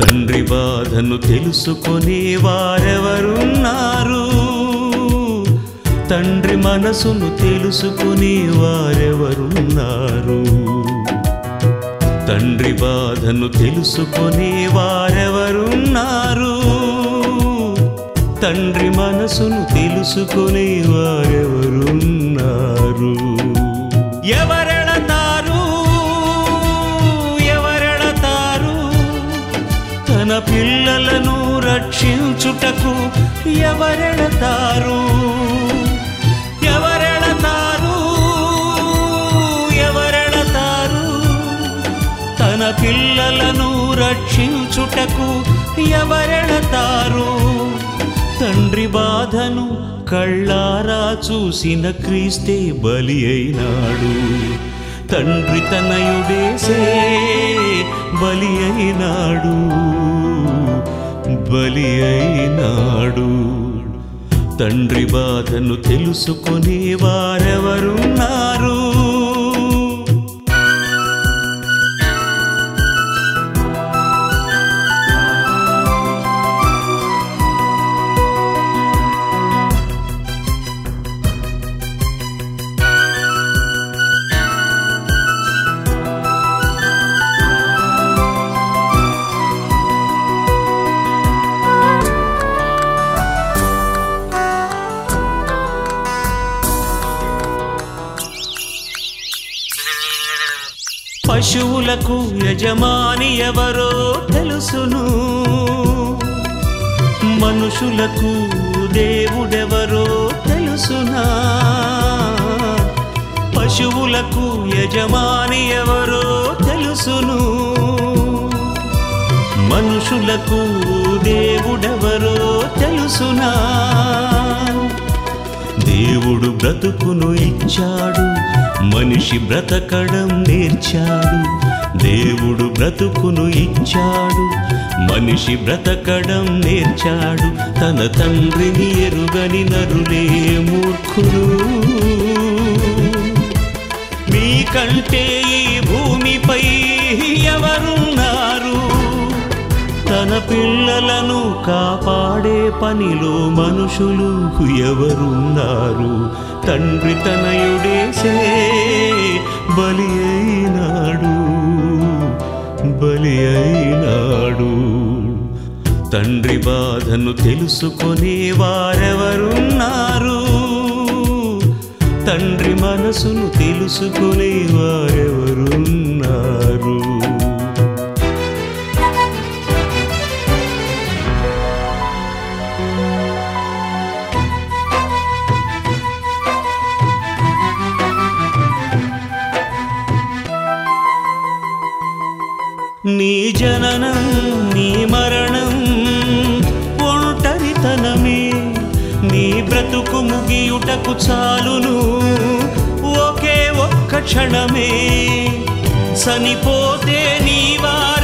తండ్రి బాధను తెలుసుకునే వారెవరున్నారు? మనసును తెలుసుకుని వారెవరున్నారు? తండ్రి బాధను తెలుసుకుని వారెవరున్నారు? తండ్రి మనసును తెలుసుకుని వారెవరున్నారు? ఎవరెడతారు ఎవరెడతారు తన పిల్లలను రక్షించుటకు ఎవరెడతారు రక్షించుటకు ఎవరెళతారు? తండ్రి బాధను కళ్ళారా చూసిన క్రీస్తే బలి అయినాడు. తండ్రి తనయుడేసే బలి అయినాడు. బలి అయినాడు. తండ్రి బాధను తెలుసుకునే వారెవరున్నారు? పశువులకు యజమాని ఎవరో తెలుసును. మనుషులకు దేవుడెవరో తెలుసునా. పశువులకు యజమాని ఎవరో తెలుసును. మనుషులకు దేవుడెవరో తెలుసునా. దేవుడు బ్రతుకును ఇచ్చాడు. మనిషి బ్రతకడం నేర్చాడు దేవుడు బ్రతుకును ఇచ్చాడు. మనిషి బ్రతకడం నేర్చాడు తన తండ్రిని ఎరుగని నరులే మూర్ఖులు మీకంటే ఈ భూమిపై ఎవరున్నారు? తన పిల్లలను కాపాడే పనిలో మనుషులు ఎవరున్నారు? తండ్రి తనయుడేసే బలి అయినాడు బలి అయినాడు. తండ్రి బాధను తెలుసుకొని వారెవరున్నారు? తండ్రి మనసును తెలుసుకునే వారెవరున్నారు? నీ జననం నీ మరణం ఒంటరితనమే. నీ బ్రతుకు ముగియుటకు చాలును ఒకే ఒక్క క్షణమే. చనిపోతే నీవా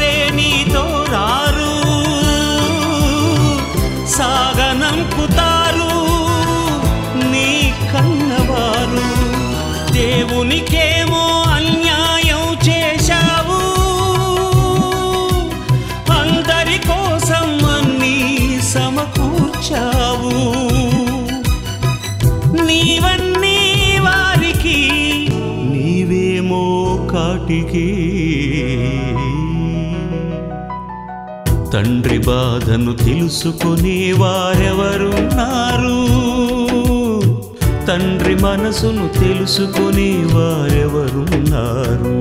కాటికి తండ్రి బాధను తెలుసుకునే వారెవరున్నారు? తండ్రి మనసును తెలుసుకునే వారెవరున్నారు?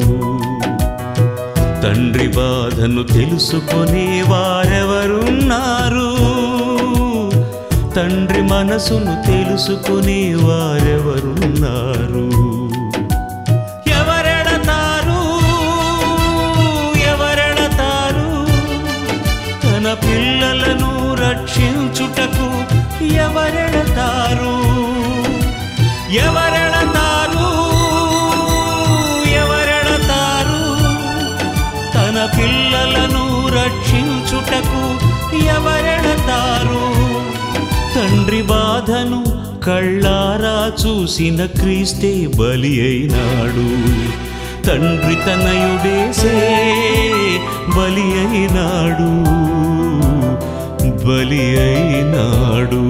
తండ్రి బాధను తెలుసుకునే వారెవరున్నారు? తండ్రి మనసును తెలుసుకునే వారెవరున్నారు? పిల్లలను రక్షించుటకు ఎవరెడతారు? ఎవరెడతారు? ఎవరెడతారు? తన పిల్లలను రక్షించుటకు ఎవరెడతారు? తండ్రి బాధను కళ్ళారా చూసిన క్రీస్తే బలి అయినాడు. తండ్రి తనయుడేసే బలి అయినాడు. బలి అయినాడు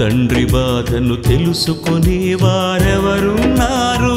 తండ్రి బాధను తెలుసుకుని వారెవరున్నారు?